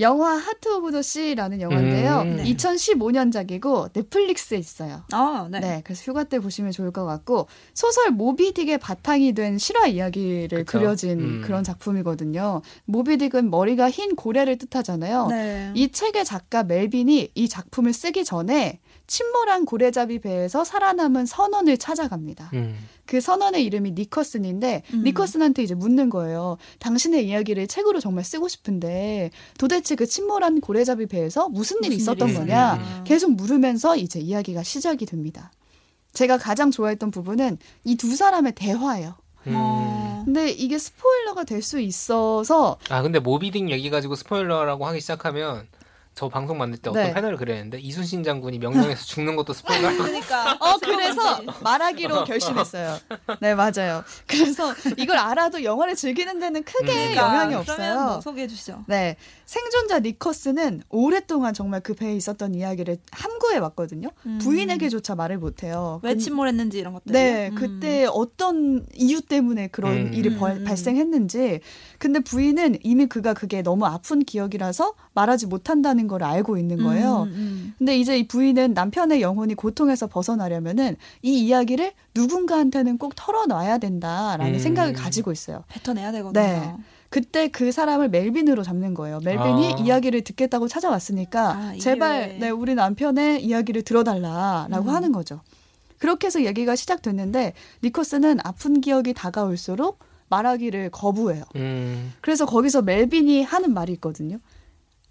영화 하트 오브 더 씨라는 영화인데요. 음. 네. 2015년작이고 넷플릭스에 있어요. 아, 네. 네. 그래서 휴가 때 보시면 좋을 것 같고 소설 모비딕의 바탕이 된 실화 이야기를 그쵸. 그려진 음. 그런 작품이거든요. 모비딕은 머리가 흰 고래를 뜻하잖아요. 네. 이 책의 작가 멜빈이 이 작품을 쓰기 전에 침몰한 고래잡이 배에서 살아남은 선원을 찾아갑니다. 음. 그 선원의 이름이 니커슨인데 음. 니커슨한테 이제 묻는 거예요. 당신의 이야기를 책으로 정말 쓰고 싶은데 도대체 그 침몰한 고래잡이 배에서 무슨 일이 무슨 있었던 일이 거냐 있었냐. 계속 물으면서 이제 이야기가 시작이 됩니다. 제가 가장 좋아했던 부분은 이 두 사람의 대화예요. 음. 어. 근데 이게 스포일러가 될 수 있어서 아 근데 모비딕 얘기 가지고 스포일러라고 하기 시작하면 저 방송 만들 때 어떤 네. 패널을 그랬는데 이순신 장군이 명령에서 죽는 것도 스포일러. 그러니까. 어 그래서 말하기로 결심했어요. 네 맞아요. 그래서 이걸 알아도 영화를 즐기는 데는 크게 음. 영향이 그러니까 그러면 뭐 없어요. 소개해 주시죠. 네. 생존자 니커스는 오랫동안 정말 그 배에 있었던 이야기를 함구해 왔거든요. 음. 부인에게조차 말을 못 해요. 왜 침몰했는지 이런 것들. 네, 그때 어떤 이유 때문에 그런 음. 일이 음, 벌- 음. 발생했는지. 근데 부인은 이미 그가 그게 너무 아픈 기억이라서 말하지 못한다는 걸 알고 있는 거예요. 근데 이제 이 부인은 남편의 영혼이 고통에서 벗어나려면은 이 이야기를 누군가한테는 꼭 털어놔야 된다라는 음. 생각을 가지고 있어요. 뱉어내야 되거든요. 네. 그때 그 사람을 멜빈으로 잡는 거예요. 멜빈이 아. 이야기를 듣겠다고 찾아왔으니까 아, 이 제발. 네, 우리 남편의 이야기를 들어달라라고 음. 하는 거죠. 그렇게 해서 얘기가 시작됐는데 니코스는 아픈 기억이 다가올수록 말하기를 거부해요. 음. 그래서 거기서 멜빈이 하는 말이 있거든요.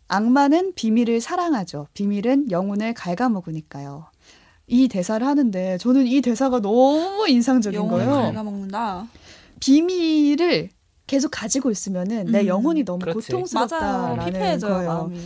악마는 비밀을 사랑하죠. 비밀은 영혼을 갉아먹으니까요. 이 대사를 하는데 저는 이 대사가 너무 인상적인 영혼을 거예요. 갉아먹는다. 비밀을 계속 가지고 있으면은 내 음. 영혼이 너무 그렇지. 고통스럽다라는 거예요. 마음이.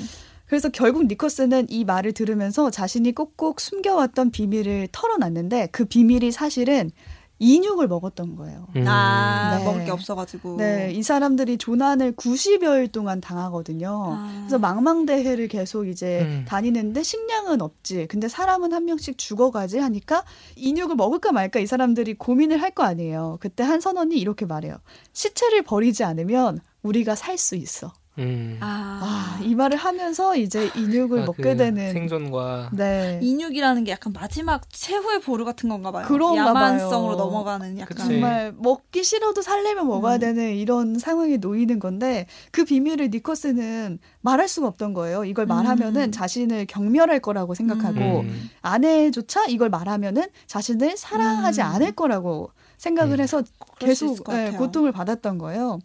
그래서 결국 니커스는 이 말을 들으면서 자신이 꼭꼭 숨겨왔던 비밀을 털어놨는데 그 비밀이 사실은 인육을 먹었던 거예요. 음. 아 네. 먹을 게 없어가지고. 네, 이 사람들이 조난을 90여일 동안 당하거든요. 아. 그래서 망망대해를 계속 이제 음. 다니는데 식량은 없지. 근데 사람은 한 명씩 죽어가지 하니까 인육을 먹을까 말까 이 사람들이 고민을 할 거 아니에요. 그때 한 선원이 이렇게 말해요. 시체를 버리지 않으면 우리가 살 수 있어. 음. 아, 이 말을 하면서 이제 인육을 아, 먹게 그 되는 생존과 네. 인육이라는 게 약간 마지막 최후의 보루 같은 건가 봐요. 그런가 야만성으로 봐요. 넘어가는 약간. 그치. 정말 먹기 싫어도 살려면 먹어야 음. 되는 이런 상황에 놓이는 건데 그 비밀을 니커스는 말할 수가 없던 거예요. 이걸 말하면은 음. 자신을 경멸할 거라고 생각하고 음. 아내조차 이걸 말하면은 자신을 사랑하지 음. 않을 거라고 생각을 음. 해서 계속 같아요. 고통을 받았던 거예요.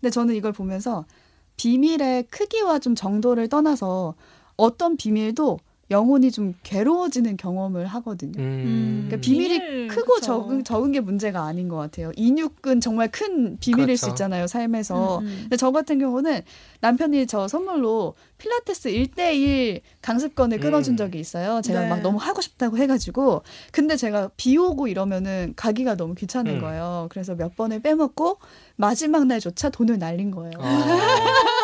근데 저는 이걸 보면서 비밀의 크기와 좀 정도를 떠나서 어떤 비밀도 영혼이 좀 괴로워지는 경험을 하거든요. 음. 그러니까 비밀이 비밀, 크고 그쵸. 적은 적은 게 문제가 아닌 것 같아요. 인육은 정말 큰 비밀일 수 그렇죠. 있잖아요, 삶에서. 음, 음. 근데 저 같은 경우는 남편이 저 선물로 필라테스 1대1 강습권을 끊어준 음. 적이 있어요. 제가 네. 막 너무 하고 싶다고 해가지고. 근데 제가 비 오고 이러면은 가기가 너무 귀찮은 음. 거예요. 그래서 몇 번을 빼먹고 마지막 날조차 돈을 날린 거예요. 어.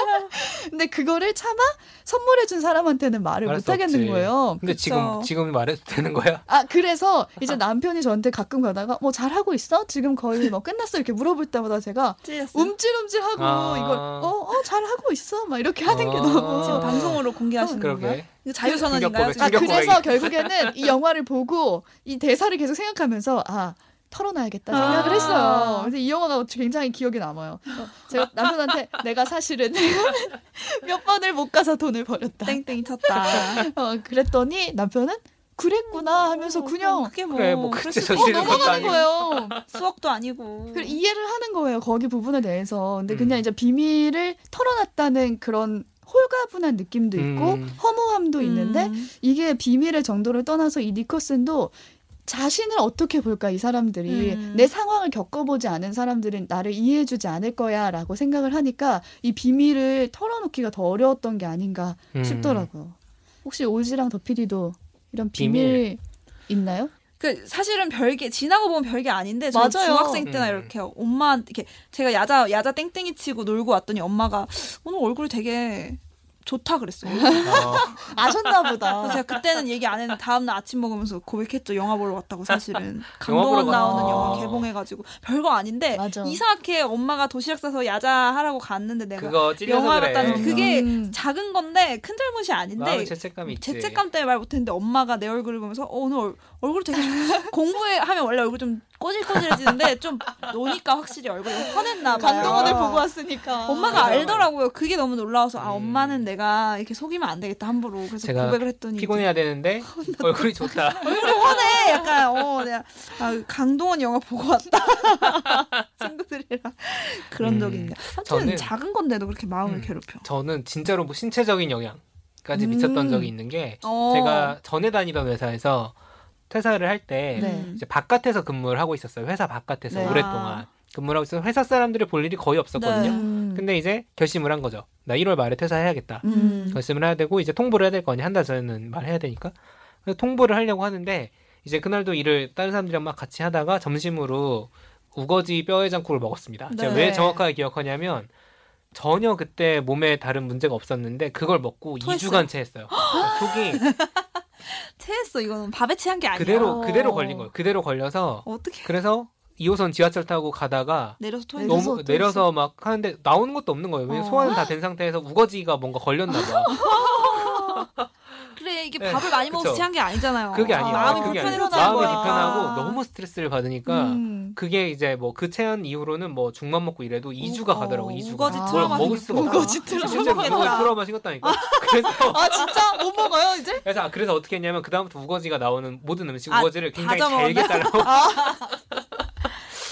근데 그거를 차마 선물해준 사람한테는 말을 못수 하겠는 없지. 거예요. 근데 그쵸. 지금 지금 말해도 되는 거야? 아 그래서 이제 남편이 저한테 가끔 가다가 뭐 잘하고 있어? 지금 거의 뭐 끝났어 이렇게 물어볼 때마다 제가 찔렸어요. 움찔움찔하고 아. 이걸 어어 잘하고 있어 막 이렇게 하는 게 아. 너무 지금 방송으로 공개하시는? 그러게. 이거 자유선언인가요? 아 그래서. 결국에는 이 영화를 보고 이 대사를 계속 생각하면서 아 털어놔야겠다 생각을 아. 했어요. 그래서 이 영화가 굉장히 기억에 남아요. 어, 제가 남편한테 내가 사실은 몇 번을 못 가서 돈을 버렸다. 땡땡이 쳤다. 어, 그랬더니 남편은 그랬구나 하면서 그냥 그게 뭐, 그래, 뭐 그때 것도 넘어가는. 거예요. 수학도 아니고. 그 이해를 하는 거예요. 거기 부분에 대해서. 근데 음. 그냥 이제 비밀을 털어놨다는 그런 홀가분한 느낌도 있고 음. 허무함도 있는데 음. 이게 비밀의 정도를 떠나서 이 니커슨도 자신을 어떻게 볼까 이 사람들이 음. 내 상황을 겪어보지 않은 사람들은 나를 이해해주지 않을 거야라고 생각을 하니까 이 비밀을 털어놓기가 더 어려웠던 게 아닌가 음. 싶더라고요. 혹시 오지랑 더피디도 이런 비밀, 비밀. 있나요? 그 사실은 별게 지나고 보면 별게 아닌데 저 맞아요. 중학생 때나 음. 이렇게 엄마 이렇게 제가 야자 야자 땡땡이 치고 놀고 왔더니 엄마가 오늘 얼굴이 되게 좋다 그랬어요. 어. 아셨나 그래서 보다. 제가 그때는 얘기 안 했는데 다음날 아침 먹으면서 고백했죠. 영화 보러 왔다고 사실은. 강동원 나오는 갔- 영화 아. 개봉해가지고 별거 아닌데 맞아. 이상하게 엄마가 도시락 싸서 야자 하라고 갔는데 내가 영화 그래. 봤다는 그게 음. 작은 건데 큰 잘못이 아닌데 죄책감이 있지. 죄책감 때문에 말 못했는데 엄마가 내 얼굴을 보면서 어, 오늘 얼, 얼굴 되게 좋- 공부해 하면 원래 얼굴 좀 꼬질꼬질해지는데 좀 노니까 확실히 얼굴이 환했나 봐요. 강동원을 보고 왔으니까. 엄마가. 알더라고요. 그게 너무 놀라워서 아 음. 엄마는 내가 이렇게 속이면 안 되겠다 함부로 그래서 고백을 했더니 피곤해야 되는데 얼굴이 좋다. 얼굴이 환해 약간 어 내가 아, 강동원 영화 보고 왔다 친구들이랑 그런 음, 적이 있네. 아무튼 저는- 작은 건데도 그렇게 마음을 음. 괴롭혀. 저는 진짜로 뭐 신체적인 영향 까지 음. 미쳤던 적이 있는 게 어. 제가 전에 다니던 회사에서 퇴사를 할때 네. 음. 이제 바깥에서 근무를 하고 있었어요. 회사 바깥에서 네. 오랫동안 근무를 하고 있어서 회사 사람들이 볼 일이 거의 없었거든요. 네. 음. 근데 이제 결심을 한 거죠. 나 1월 말에 퇴사해야겠다. 음. 결심을 해야 되고 이제 통보를 해야 될 거 아니야. 한 달 전에는 말해야 되니까. 그래서 통보를 하려고 하는데 이제 그날도 일을 다른 사람들이랑 막 같이 하다가 점심으로 우거지 뼈해장국을 먹었습니다. 제가 네. 왜 정확하게 기억하냐면 전혀 그때 몸에 다른 문제가 없었는데 그걸 먹고 토했어요? 2주간 체했어요. 속이 체했어 이거는 밥에 체한 게 아니야. 그대로 어. 그대로 걸린 거예요. 그대로 걸려서 어떻게 그래서 2호선 지하철 타고 가다가 내려서. 내려서 너무 또 내려서 막 하는데 나오는 것도 없는 거예요. 왜냐면 어. 소화는 다 된 상태에서 우거지가 뭔가 걸렸나 봐. 그래 이게 네, 밥을 많이 먹어서. 체한 게 아니잖아요. 그게 아니에요. 마음이 불편해서 마음이. 불편하고 너무 스트레스를 받으니까 음. 그게 이제 뭐 그 체한 이후로는 뭐 죽만 먹고 이래도 2주가 어, 가더라고. 2주가. 우거지 아. 트라우마 먹을 수가 없어. 우거지 트라우마. 우거지. 트라우마 생겼다니까. 그래서 아 진짜 못 먹어요 이제? 그래서 아, 그래서 어떻게 했냐면 그 다음부터 우거지가 나오는 모든 음식 아, 우거지를 굉장히 다 잘게? 잘라고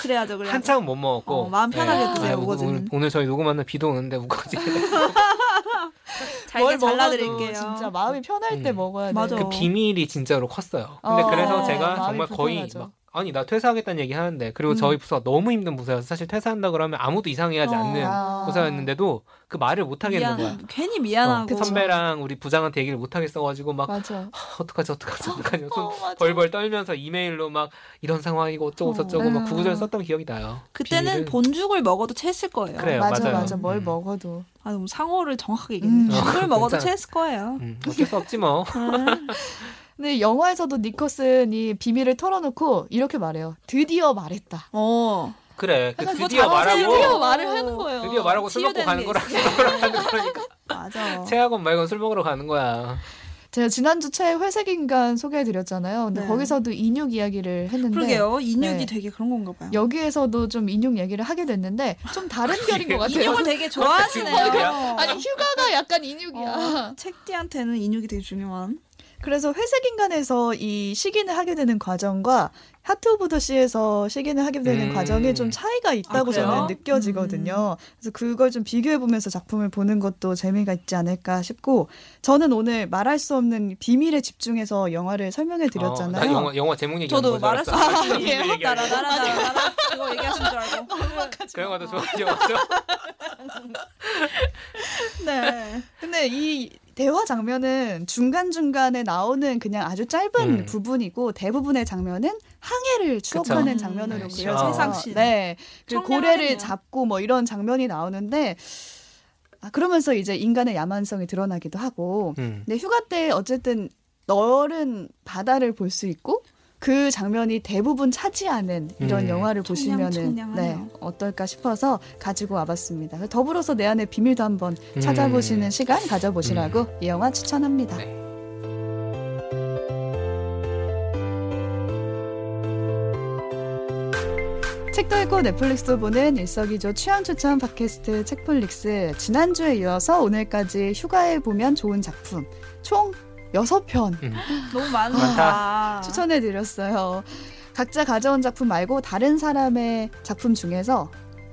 그래야죠, 그래야죠. 한참은 못 먹었고 어, 마음 편하게 드세요, 아, 우거지는. 오늘, 오늘 저희 녹음하는 비도 오는데 우거지 잘게 잘라드릴게요. 진짜 마음이 편할 때 음. 먹어야 돼. 맞아. 그 비밀이 진짜로 컸어요. 근데 어, 그래서 제가 정말 거의 불편하죠. 막 아니 나 퇴사하겠다는 얘기 하는데 그리고 음. 저희 부서가 너무 힘든 부서여서 사실 퇴사한다 그러면 아무도 이상해하지 어. 않는 아. 부서였는데도 그 말을 못 하겠는 거야. 괜히 어, 미안하고. 그쵸. 선배랑 우리 부장한테 얘기를 못 하겠어가지고 막 맞아. 하, 어떡하지 어떡하지 어떡하지 손 어. 벌벌 떨면서 이메일로 막 이런 상황이고 어쩌고 어. 저쩌고 막 음. 구구절 썼던 기억이 나요. 그때는 비밀은- 본죽을 먹어도 체했을 거예요. 그래요, 맞아 맞아요. 맞아 뭘 음. 먹어도. 아, 너무 상호를 정확하게 얘기했네. 음. 죽을 어, 먹어도. 체했을 거예요. 음, 어쩔 수 없지 뭐. 근데 영화에서도 니커슨이 비밀을 털어놓고 이렇게 말해요. 드디어 말했다. 어. 그래. 그 그거 드디어. 말하고 드디어 말을 하는 거예요. 드디어 말하고 술 먹고 가는 가는 거니까. 맞아. 체학원 말고 술 먹으러 가는 거야. 제가 지난주 책 회색 인간 소개해드렸잖아요. 근데 네. 거기서도 인육 이야기를 했는데 그러게요. 인육이 네. 되게 그런 건가 봐요. 여기에서도 좀 인육 얘기를 하게 됐는데 좀 다른 결인 것 같아요. 인육을 되게 좋아하시네요. 아니 휴가가 약간 인육이야. 어, 책디한테는 인육이 되게 중요한. 그래서 회색 인간에서 이 식인을 하게 되는 과정과 하트 오브 더 시에서 식인을 하게 되는 음. 과정에 좀 차이가 있다고 아? 저는 느껴지거든요. 그래서 그걸 좀 비교해 보면서 작품을 보는 것도 재미가 있지 않을까 싶고 저는 오늘 말할 수 없는 비밀에 집중해서 영화를 설명해 어, 드렸잖아요. 나 영화 영화 제목 얘기하는 저도 줄 말할 수. 없는 비밀 얘기하는 거. 따라라라라라 그거 얘기하신 줄 알고. 그 영화도 좋아하죠. 네. 근데 이 대화 장면은 중간중간에 나오는 그냥 아주 짧은 음. 부분이고 대부분의 장면은 항해를 추억하는 음, 장면으로 네, 그려져요. 세상시. 네. 그리고. 고래를 잡고 뭐 이런 장면이 나오는데 아, 그러면서 이제 인간의 야만성이 드러나기도 하고 음. 근데 휴가 때 어쨌든 넓은 바다를 볼 수 있고 그 장면이 대부분 차지하는 이런 음. 영화를 보시면은. 네, 어떨까 싶어서 가지고 와봤습니다. 더불어서 내 안의 비밀도 한번 음. 찾아보시는 시간 가져보시라고 이 영화 추천합니다. 네. 책도 읽고 넷플릭스도 보는 일석이조 취향 추천 팟캐스트 책플릭스 지난주에 이어서 오늘까지 휴가에 보면 좋은 작품 총 6편 음. 너무 많다. 추천해 드렸어요. 각자 가져온 작품 말고 다른 사람의 작품 중에서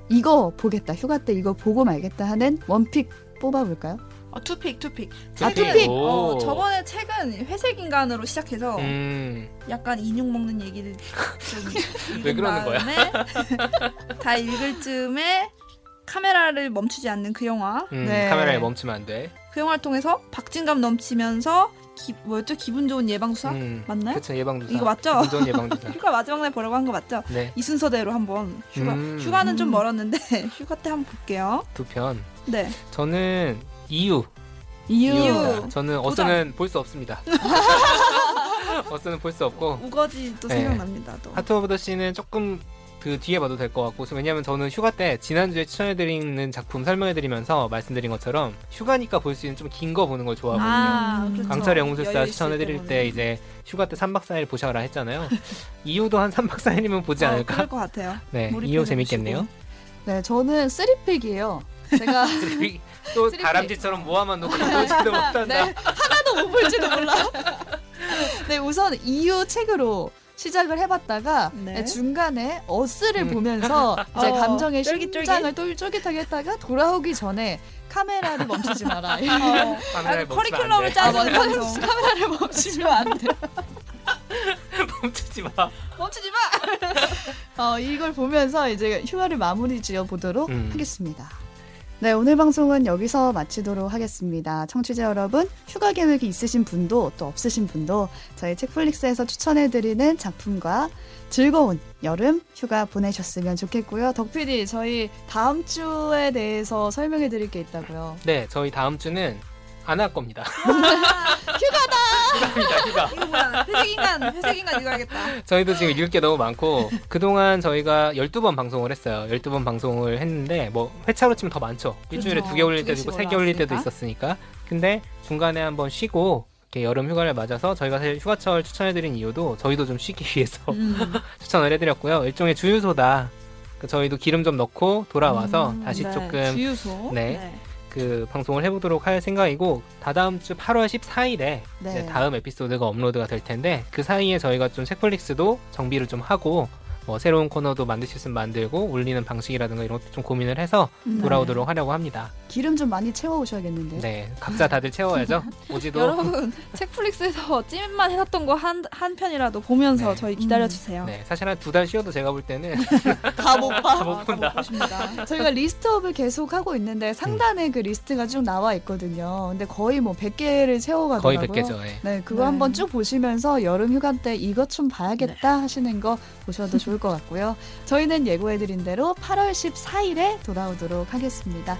이거 보겠다. 휴가 때 이거 보고 말겠다 하는 one pick 뽑아볼까요? 어, two pick two pick. 아, 책은, two pick! 어, 오. 저번에 책은 회색 인간으로 시작해서 음. 약간 인육 먹는 얘기를 좀 왜 읽은 그러는 거야? 다음에 다 읽을 즈음에 카메라를 멈추지 않는 그 영화. 음, 네. 카메라에 멈추면 안 돼. 그 영화를 통해서 박진감 넘치면서 기, 뭐였죠? 기분 좋은 예방주사? 음. 맞나요? 그쵸 예방주사. 이거 맞죠? 기존 예방주사. 휴가 마지막 날 보라고 한 거 맞죠? 네. 이 순서대로 한번 휴가 음. 휴가는 좀 음. 멀었는데 휴가 때 한번 볼게요. 두 편. 네. 저는 이유. 이유. 이유. 저는 어스는 볼 수 없습니다. 어스는 볼 수 없고 우거지도 네. 생각납니다. 또. 하트 오브 더 씨는 조금 그 뒤에 봐도 될 것 같고 왜냐면 저는 휴가 때 지난주에 추천해드리는 작품 설명해드리면서 말씀드린 것처럼 휴가니까 볼 수 있는 좀 긴 거 보는 걸 좋아하거든요. 아, 음. 그렇죠. 강철의 연금술사 추천해드릴. 때 이제 휴가 때 3박 4일 보셔라 했잖아요. 이유도 한 3박 4일이면 보지 어, 않을까? 그럴 것 같아요. 네, 몰입해서 이유 재밌겠네요. 네, 저는 three pick이에요. 제가 또 three pick. 다람쥐처럼 모아만 놓고 보지도 못한다. 네, 하나도 못 볼지도 몰라. 네, 우선 이유 책으로 시작을 해봤다가 네. 네, 중간에 어스를 음. 보면서 이제 어, 감정의 쫄깃쫄깃? 심장을 똘 쫄깃하게 했다가 돌아오기 전에 카메라를 멈추지 마라. 어, 멈추면 커리큘럼을. 짜주는 아. 카메라를 멈추면 안 돼. 멈추지 마. 멈추지 마. 어, 이걸 보면서 이제 휴가를 마무리 지어 보도록 음. 하겠습니다. 네, 오늘 방송은 여기서 마치도록 하겠습니다. 청취자 여러분, 휴가 계획이 있으신 분도 또 없으신 분도 저희 책플릭스에서 추천해드리는 작품과 즐거운 여름 휴가 보내셨으면 좋겠고요. 덕PD, 저희 다음 주에 대해서 설명해드릴 게 있다고요. 네, 저희 다음 주는 안 할 겁니다. 휴가다. 휴가입니다, 휴가. 이거 뭐야? 회색 인간, 회색 인간 이거 알겠다. 저희도 지금 읽을 게 너무 많고 그동안 저희가 12번 방송을 했어요. 12번 방송을 했는데 뭐 회차로 치면 더 많죠. 일주일에 그렇죠. 두개 올릴 두 때도 있고 세 개 올릴 때도. 있었으니까. 근데 중간에 한번 쉬고 이렇게 여름 휴가를 맞아서 저희가 사실 휴가철 추천해드린 이유도 저희도 좀 쉬기 위해서 음. 추천을 해드렸고요. 일종의 주유소다. 그 저희도 기름 좀 넣고 돌아와서 음, 다시 네. 조금 주유소. 네. 그 방송을 해보도록 할 생각이고 다다음 주 8월 14일에 네. 다음 에피소드가 업로드가 될 텐데 그 사이에 저희가 좀 책플릭스도 정비를 좀 하고 뭐 새로운 코너도 만드실 수 있으면 만들고 올리는 방식이라든가 이런 것도 좀 고민을 해서 음. 돌아오도록 하려고 합니다. 기름 좀 많이 채워 오셔야겠는데요. 네, 각자 다들 채워야죠. 오지도 여러분 책플릭스에서 찜만 해놨던 거 한 한 편이라도 보면서 네. 저희 기다려 주세요. 네, 사실 한 두 달 쉬어도 제가 볼 때는 다 못 봐. 못 본다. 보십니다. 저희가 list up을 계속 하고 있는데 상단에 그 리스트가 쭉 나와 있거든요. 근데 거의 뭐 100개를 채워가더라고요. 거의 100개죠. 예. 네, 그거 네. 한번 쭉 보시면서 여름 휴가 때 이것 좀 봐야겠다 하시는 거 보셔도 좋을 것 같고요. 저희는 예고해드린 대로 8월 14일에 돌아오도록 하겠습니다.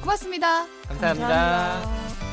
고맙습니다. 감사합니다. 감사합니다.